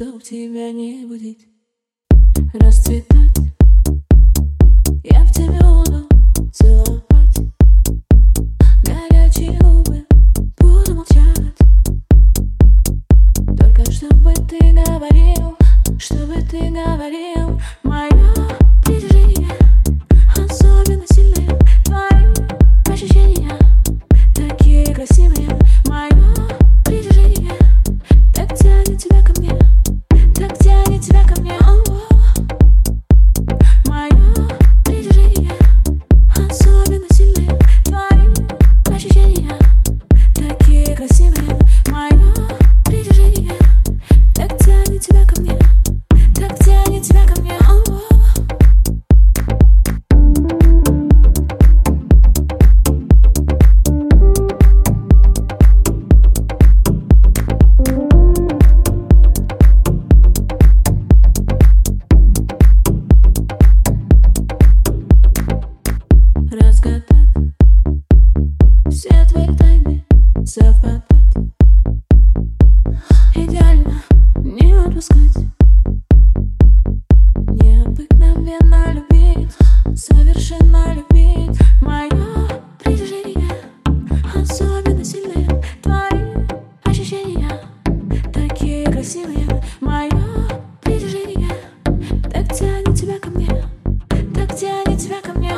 чтоб тебя не будить, расцветать. Я в тебе буду целовать, горячие губы буду молчать. Только чтобы ты говорил, чтобы ты говорил. красивые Мое притяжение. Так тянет тебя ко мне Так тянет тебя ко мне.